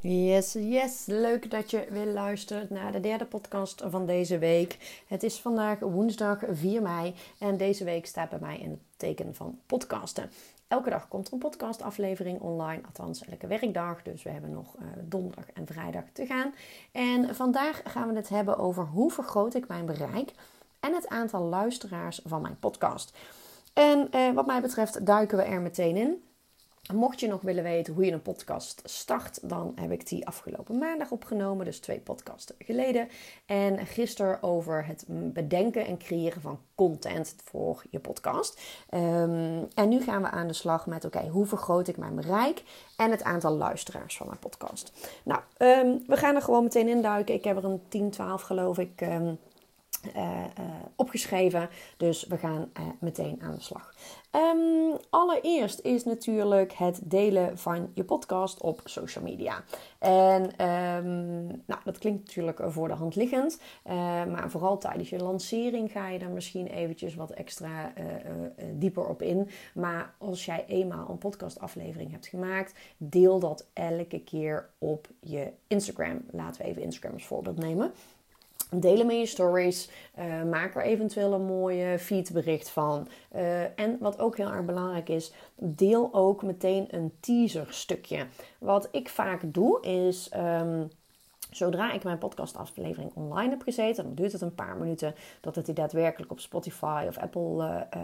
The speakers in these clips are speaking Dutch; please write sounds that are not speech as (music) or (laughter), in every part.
Yes, yes. Leuk dat je weer luistert naar de derde podcast van deze week. Het is vandaag woensdag 4 mei en deze week staat bij mij in het teken van podcasten. Elke dag komt er een podcastaflevering online, althans elke werkdag. Dus we hebben nog uh, donderdag en vrijdag te gaan. En vandaag gaan we het hebben over hoe vergroot ik mijn bereik en het aantal luisteraars van mijn podcast. En uh, wat mij betreft duiken we er meteen in. Mocht je nog willen weten hoe je een podcast start, dan heb ik die afgelopen maandag opgenomen, dus twee podcasten geleden. En gisteren over het bedenken en creëren van content voor je podcast. Um, en nu gaan we aan de slag met: oké, hoe vergroot ik mijn bereik en het aantal luisteraars van mijn podcast? Nou, um, we gaan er gewoon meteen induiken. Ik heb er een 10, 12 geloof ik. Uh, opgeschreven. Dus we gaan uh, meteen aan de slag. Um, allereerst is natuurlijk het delen van je podcast op social media. En um, nou, dat klinkt natuurlijk voor de hand liggend. maar vooral tijdens je lancering ga je daar misschien eventjes wat extra dieper op in. Maar als jij eenmaal een podcastaflevering hebt gemaakt, deel dat elke keer op je Instagram. Laten we even Instagram als voorbeeld nemen. Delen met je stories. Uh, maak er eventueel een mooie feedbericht van. Uh, en wat ook heel erg belangrijk is, deel ook meteen een teaser stukje. Wat ik vaak doe is. Um, Zodra ik mijn podcastaflevering online heb gezeten, dan duurt het een paar minuten dat het daadwerkelijk op Spotify of Apple, uh,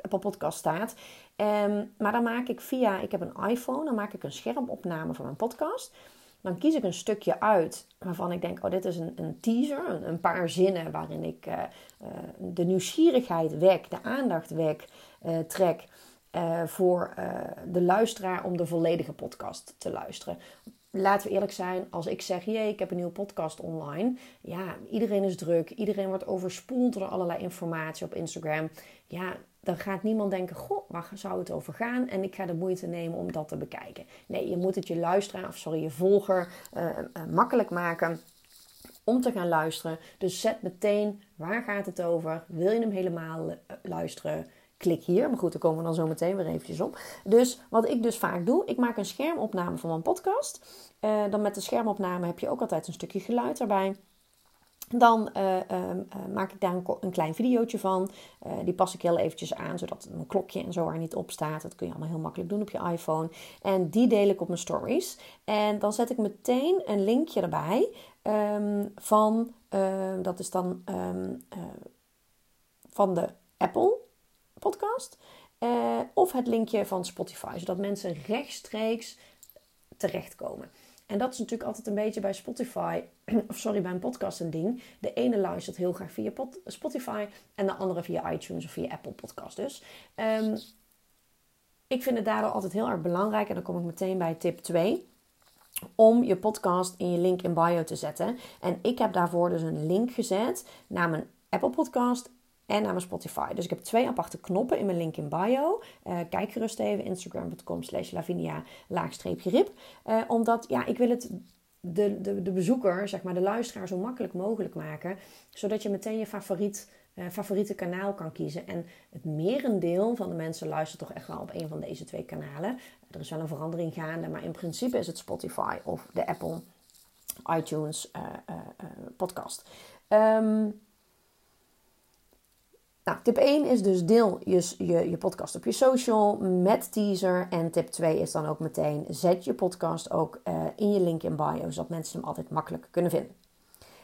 Apple Podcast staat. Um, maar dan maak ik via, ik heb een iPhone, dan maak ik een schermopname van mijn podcast dan kies ik een stukje uit waarvan ik denk: oh, dit is een, een teaser, een, een, paar zinnen waarin ik uh, uh, de nieuwsgierigheid wek, de aandacht wek, uh, trek. voor de luisteraar om de volledige podcast te luisteren. Laten we eerlijk zijn, als ik zeg: jee, ik heb een nieuwe podcast online. Ja, iedereen is druk, iedereen wordt overspoeld door allerlei informatie op Instagram. Ja, dan gaat niemand denken: Goh, waar zou het over gaan? En ik ga de moeite nemen om dat te bekijken. Nee, je moet het je luisteraar, of sorry, je volger uh, uh, makkelijk maken om te gaan luisteren. Dus zet meteen waar gaat het over? Wil je hem helemaal uh, luisteren? Klik hier. Maar goed, daar komen we dan zo meteen weer eventjes op. Dus wat ik dus vaak doe, ik maak een schermopname van mijn podcast. dan met de schermopname heb je ook altijd een stukje geluid erbij. Dan uh, uh, maak ik daar een, klein videootje van. Uh, die pas ik heel eventjes aan, zodat mijn klokje en zo er niet op staat. Dat kun je allemaal heel makkelijk doen op je iPhone. En die deel ik op mijn stories. En dan zet ik meteen een linkje erbij um, van, dat is dan van de Apple podcast. of het linkje van Spotify, zodat mensen rechtstreeks terechtkomen. En dat is natuurlijk altijd een beetje bij Spotify, (clears throat) of sorry, bij een podcast een ding. De ene luistert heel graag via Spotify en de andere via iTunes of via Apple Podcast dus. Um, ik vind het daardoor altijd heel erg belangrijk, en dan kom ik meteen bij tip 2 om je podcast in je link in bio te zetten. En ik heb daarvoor dus een link gezet naar mijn Apple Podcast en naar mijn Spotify. Dus ik heb twee aparte knoppen in mijn link in bio. Uh, kijk gerust even instagram.com slash lavinia laagstreepje rib. Uh, omdat ja, ik wil het de, de, de bezoeker, zeg maar de luisteraar, zo makkelijk mogelijk maken. Zodat je meteen je favoriet, uh, favoriete kanaal kan kiezen. En het merendeel van de mensen luistert toch echt wel op een van deze twee kanalen. Er is wel een verandering gaande, maar in principe is het Spotify of de Apple iTunes podcast. Um, nou, tip 1 is dus deel je, je, je podcast op je social met teaser. En tip 2 is dan ook meteen zet je podcast ook uh, in je link in bio, zodat mensen hem altijd makkelijk kunnen vinden.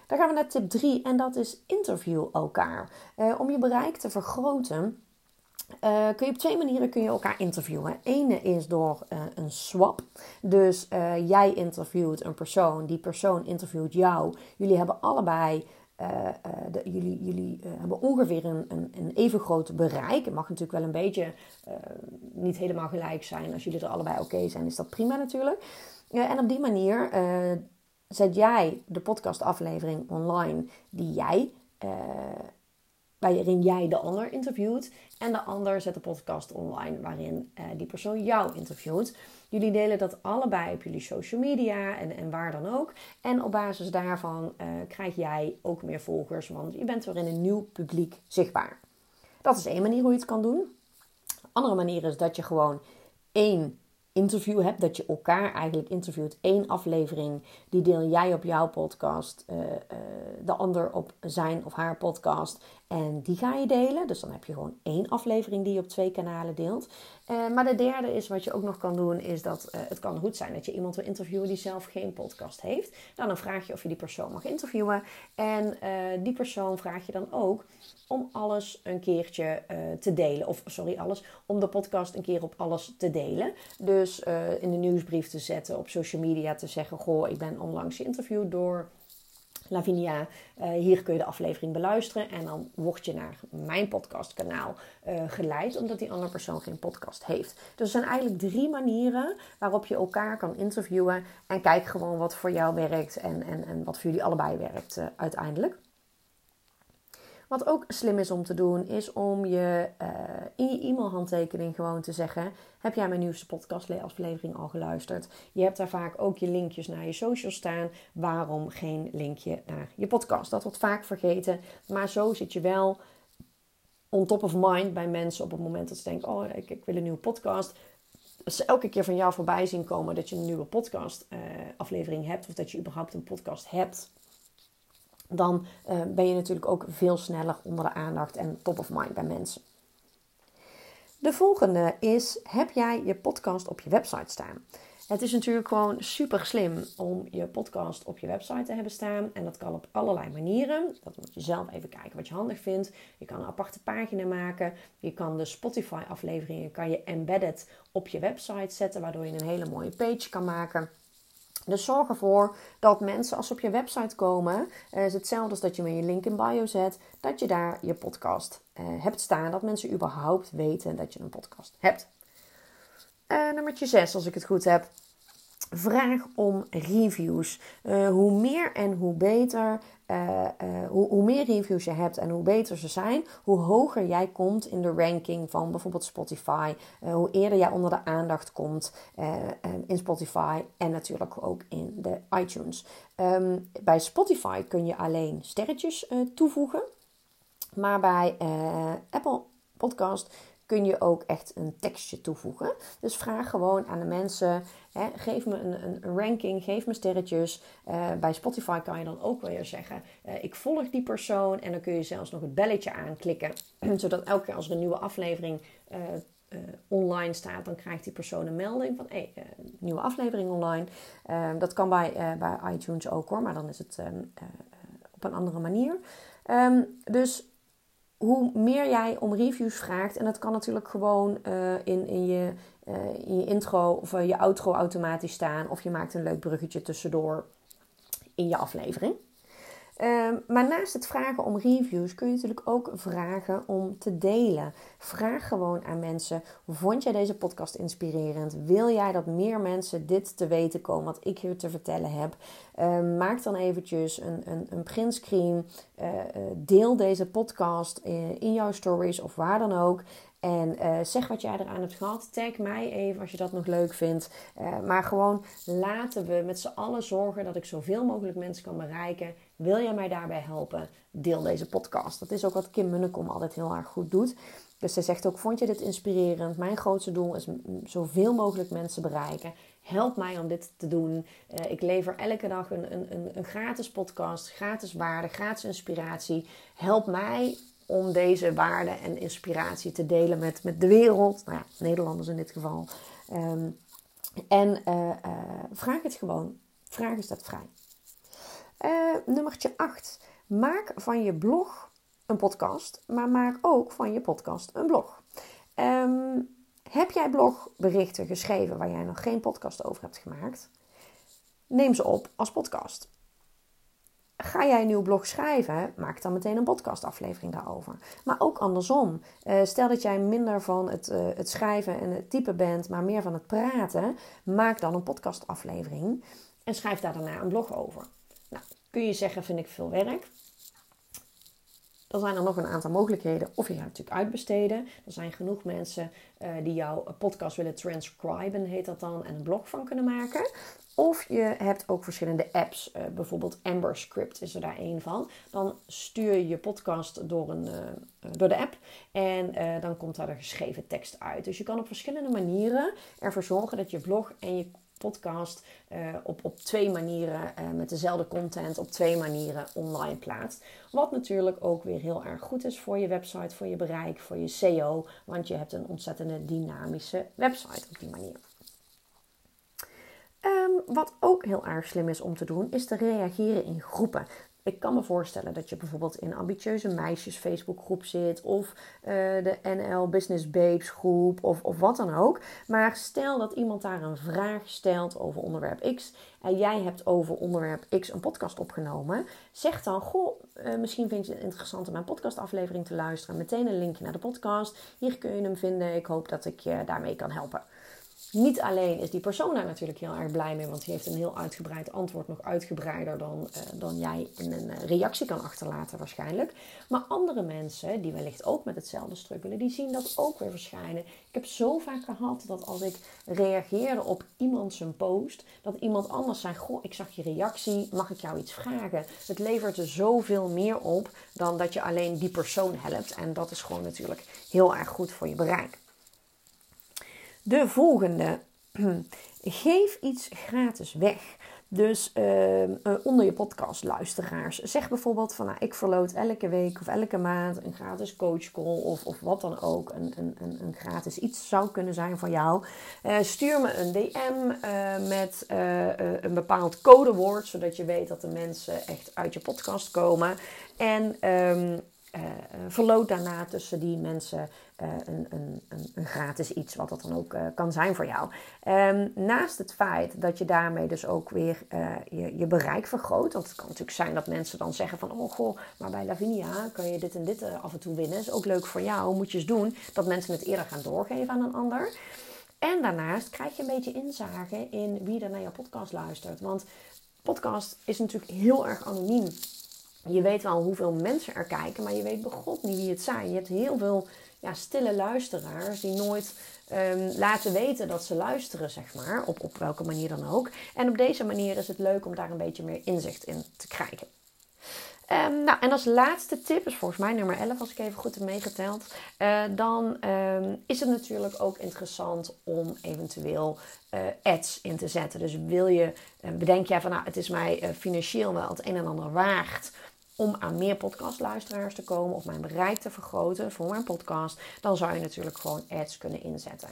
Dan gaan we naar tip 3 en dat is interview elkaar. Uh, om je bereik te vergroten uh, kun je op twee manieren kun je elkaar interviewen. Ene is door een swap. Dus jij interviewt een persoon, die persoon interviewt jou. Jullie hebben allebei de, jullie jullie uh, hebben ongeveer een, een, een, even groot bereik. Het mag natuurlijk wel een beetje niet helemaal gelijk zijn. Als jullie er allebei oké zijn, is dat prima natuurlijk. en op die manier zet jij de podcastaflevering online die jij waarin jij de ander interviewt. En de ander zet de podcast online waarin uh, die persoon jou interviewt. Jullie delen dat allebei op jullie social media en, en waar dan ook. En op basis daarvan uh, krijg jij ook meer volgers, want je bent weer in een nieuw publiek zichtbaar. Dat is één manier hoe je het kan doen. Andere manier is dat je gewoon één interview hebt, dat je elkaar eigenlijk interviewt. Eén aflevering, die deel jij op jouw podcast, uh, de ander op zijn of haar podcast. En die ga je delen. Dus dan heb je gewoon één aflevering die je op twee kanalen deelt. Uh, maar de derde is wat je ook nog kan doen, is dat het kan goed zijn dat je iemand wil interviewen die zelf geen podcast heeft. Nou, dan vraag je of je die persoon mag interviewen. En die persoon vraag je dan ook om alles een keertje te delen. Of sorry, alles. Om de podcast een keer op alles te delen. Dus in de nieuwsbrief te zetten, op social media te zeggen: Goh, ik ben onlangs geïnterviewd door Lavinia. Uh, hier kun je de aflevering beluisteren. En dan word je naar mijn podcastkanaal uh, geleid, omdat die andere persoon geen podcast heeft. Dus er zijn eigenlijk drie manieren waarop je elkaar kan interviewen. En kijk gewoon wat voor jou werkt en, en, en wat voor jullie allebei werkt uh, uiteindelijk. Wat ook slim is om te doen, is om je uh, in je e-mailhandtekening gewoon te zeggen: Heb jij mijn nieuwste podcastaflevering al geluisterd? Je hebt daar vaak ook je linkjes naar je social staan. Waarom geen linkje naar je podcast? Dat wordt vaak vergeten, maar zo zit je wel on top of mind bij mensen op het moment dat ze denken: Oh, ik, ik wil een nieuwe podcast. Als ze elke keer van jou voorbij zien komen dat je een nieuwe podcast uh, aflevering hebt, of dat je überhaupt een podcast hebt dan uh, ben je natuurlijk ook veel sneller onder de aandacht en top of mind bij mensen. De volgende is: heb jij je podcast op je website staan? Het is natuurlijk gewoon super slim om je podcast op je website te hebben staan. En dat kan op allerlei manieren. Dat moet je zelf even kijken wat je handig vindt. Je kan een aparte pagina maken. Je kan de Spotify-afleveringen kan je embedded op je website zetten, waardoor je een hele mooie page kan maken. Dus zorg ervoor dat mensen als ze op je website komen, uh, is hetzelfde als dat je met je link in bio zet, dat je daar je podcast uh, hebt staan. Dat mensen überhaupt weten dat je een podcast hebt. Uh, nummertje 6, als ik het goed heb. Vraag om reviews. hoe meer en hoe beter uh, uh, hoe, hoe, meer reviews je hebt en hoe beter ze zijn, hoe hoger jij komt in de ranking van bijvoorbeeld Spotify. Hoe eerder jij onder de aandacht komt in Spotify en natuurlijk ook in de iTunes. Um, bij Spotify kun je alleen sterretjes toevoegen. Maar bij Apple Podcast kun je ook echt een tekstje toevoegen. Dus vraag gewoon aan de mensen: hè, geef me een, een, ranking, geef me sterretjes. Uh, bij Spotify kan je dan ook weer zeggen: uh, ik volg die persoon. En dan kun je zelfs nog het belletje aanklikken, (clears throat) zodat elke keer als er een nieuwe aflevering uh, online staat, dan krijgt die persoon een melding van hey, nieuwe aflevering online. Ehm, dat kan bij, bij iTunes ook hoor, maar dan is het um, op een andere manier. Um, dus hoe meer jij om reviews vraagt, en dat kan natuurlijk gewoon uh, in, in, je, uh, in je intro of uh, je outro automatisch staan, of je maakt een leuk bruggetje tussendoor in je aflevering. Ehm, maar naast het vragen om reviews kun je natuurlijk ook vragen om te delen. Vraag gewoon aan mensen: vond jij deze podcast inspirerend? Wil jij dat meer mensen dit te weten komen wat ik hier te vertellen heb? Ehm, maak dan eventjes een, een, een printscreen. Uh, deel deze podcast in, jouw stories of waar dan ook. En uh, zeg wat jij eraan hebt gehad. Tag mij even als je dat nog leuk vindt. Maar gewoon laten we met z'n allen zorgen dat ik zoveel mogelijk mensen kan bereiken. Wil jij mij daarbij helpen? Deel deze podcast. Dat is ook wat Kim Munnekom altijd heel erg goed doet. Dus zij zegt ook: Vond je dit inspirerend? Mijn grootste doel is zoveel mogelijk mensen bereiken. Help mij om dit te doen. Uh, ik lever elke dag een, een, een, gratis podcast, gratis waarde, gratis inspiratie. Help mij om deze waarde en inspiratie te delen met, met de wereld. Nou ja, Nederlanders in dit geval. Um, en uh, uh, vraag het gewoon. Vraag is dat vrij. Uh, nummertje 8. Maak van je blog een podcast, maar maak ook van je podcast een blog. Um, heb jij blogberichten geschreven waar jij nog geen podcast over hebt gemaakt? Neem ze op als podcast. Ga jij een nieuw blog schrijven, maak dan meteen een podcastaflevering daarover. Maar ook andersom. Uh, stel dat jij minder van het, uh, het schrijven en het typen bent, maar meer van het praten. Maak dan een podcastaflevering en schrijf daar daarna een blog over. Kun je zeggen, vind ik veel werk. Dan zijn er nog een aantal mogelijkheden. Of je gaat natuurlijk uitbesteden. Er zijn genoeg mensen uh, die jouw podcast willen transcriben, heet dat dan, en een blog van kunnen maken. Of je hebt ook verschillende apps. Uh, bijvoorbeeld Amber Script is er daar een van. Dan stuur je je podcast door, een, door de app. En dan komt daar de geschreven tekst uit. Dus je kan op verschillende manieren ervoor zorgen dat je blog en je podcast op, op twee manieren met dezelfde content op twee manieren online plaatst. Wat natuurlijk ook weer heel erg goed is voor je website, voor je bereik, voor je SEO. Want je hebt een ontzettende dynamische website op die manier. Um, wat ook heel erg slim is om te doen, is te reageren in groepen. Ik kan me voorstellen dat je bijvoorbeeld in ambitieuze meisjes Facebookgroep zit of uh, de NL Business Babes groep of, of wat dan ook. Maar stel dat iemand daar een vraag stelt over onderwerp X en jij hebt over onderwerp X een podcast opgenomen. Zeg dan, goh, uh, misschien vind je het interessant om mijn podcastaflevering te luisteren. Meteen een linkje naar de podcast. Hier kun je hem vinden. Ik hoop dat ik je daarmee kan helpen. Niet alleen is die persoon daar natuurlijk heel erg blij mee, want die heeft een heel uitgebreid antwoord, nog uitgebreider dan, uh, dan jij in een eh, reactie kan achterlaten waarschijnlijk. Maar andere mensen, die wellicht ook met hetzelfde struggelen, die zien dat ook weer verschijnen. Ik heb zo vaak gehad dat als ik reageerde op iemand zijn post, dat iemand anders zei, goh, ik zag je reactie, mag ik jou iets vragen? Het levert er zoveel meer op dan dat je alleen die persoon helpt. En dat is gewoon natuurlijk heel erg goed voor je bereik. De volgende. (clears throat) Geef iets gratis weg. Dus uh, onder je podcast luisteraars. Zeg bijvoorbeeld van nou, ik verloot elke week of elke maand een gratis coachcall of, of wat dan ook. Een, een, een, gratis iets zou kunnen zijn voor jou. Uh, stuur me een DM uh, met een bepaald codewoord. Zodat je weet dat de mensen echt uit je podcast komen. En um, verloot daarna tussen die mensen uh, een, een, een, gratis iets, wat dat dan ook kan zijn voor jou. Um, naast het feit dat je daarmee dus ook weer je, je bereik vergroot. Want het kan natuurlijk zijn dat mensen dan zeggen van... oh goh, maar bij Lavinia kan je dit en dit af en toe winnen. is ook leuk voor jou, moet je eens doen. Dat mensen het eerder gaan doorgeven aan een ander. En daarnaast krijg je een beetje inzage in wie er naar jouw podcast luistert. Want podcast is natuurlijk heel erg anoniem. Je weet wel hoeveel mensen er kijken, maar je weet begot niet wie het zijn. Je hebt heel veel ja, stille luisteraars die nooit um, laten weten dat ze luisteren, zeg maar, op, op welke manier dan ook. En op deze manier is het leuk om daar een beetje meer inzicht in te krijgen. Um, nou, en als laatste tip, is volgens mij nummer 11 als ik even goed heb meegeteld. Uh, dan um, is het natuurlijk ook interessant om eventueel uh, ads in te zetten. Dus wil je, uh, bedenk jij van nou, het is mij financieel wel het een en ander waard om aan meer podcastluisteraars te komen of mijn bereik te vergroten voor mijn podcast, dan zou je natuurlijk gewoon ads kunnen inzetten.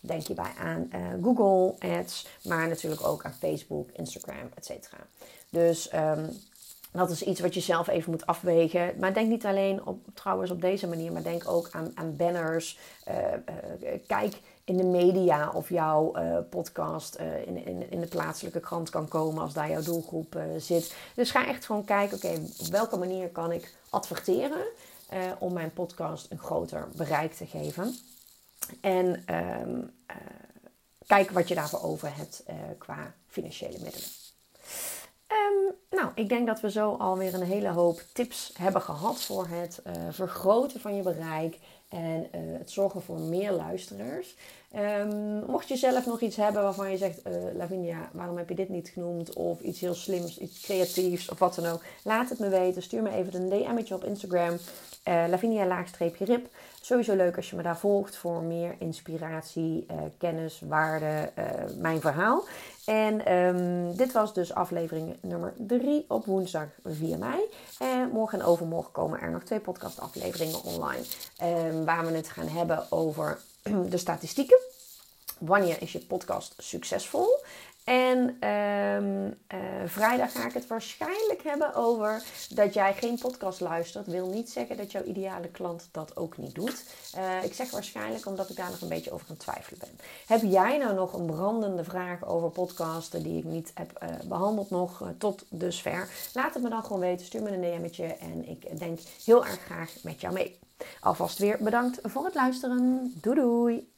Denk hierbij aan uh, Google Ads, maar natuurlijk ook aan Facebook, Instagram, etc. Dus um, dat is iets wat je zelf even moet afwegen. Maar denk niet alleen op, trouwens op deze manier, maar denk ook aan, aan banners. Uh, uh, kijk in de media of jouw uh, podcast uh, in, in, in de plaatselijke krant kan komen als daar jouw doelgroep uh, zit. Dus ga echt gewoon kijken, oké, op welke manier kan ik adverteren om mijn podcast een groter bereik te geven. En um, kijk wat je daarvoor over hebt qua financiële middelen. Um, nou, ik denk dat we zo alweer een hele hoop tips hebben gehad voor het vergroten van je bereik en uh, het zorgen voor meer luisteraars. Um, mocht je zelf nog iets hebben waarvan je zegt, uh, Lavinia, waarom heb je dit niet genoemd? Of iets heel slims, iets creatiefs of wat dan ook. Laat het me weten. Stuur me even een DM'tje op Instagram. Uh, Lavinia-rip. Sowieso leuk als je me daar volgt voor meer inspiratie, kennis, waarde, mijn verhaal. En um, dit was dus aflevering nummer 3 op woensdag 4 mei. En morgen en overmorgen komen er nog twee podcastafleveringen online. Um, waar we het gaan hebben over (clears throat) de statistieken. Wanneer is je podcast succesvol? En um, uh, vrijdag ga ik het waarschijnlijk hebben over dat jij geen podcast luistert. Wil niet zeggen dat jouw ideale klant dat ook niet doet. Uh, ik zeg waarschijnlijk omdat ik daar nog een beetje over aan twijfelen ben. Heb jij nou nog een brandende vraag over podcasten die ik niet heb uh, behandeld nog tot dusver? Laat het me dan gewoon weten. Stuur me een DM'tje en ik denk heel erg graag met jou mee. Alvast weer bedankt voor het luisteren. Doei doei!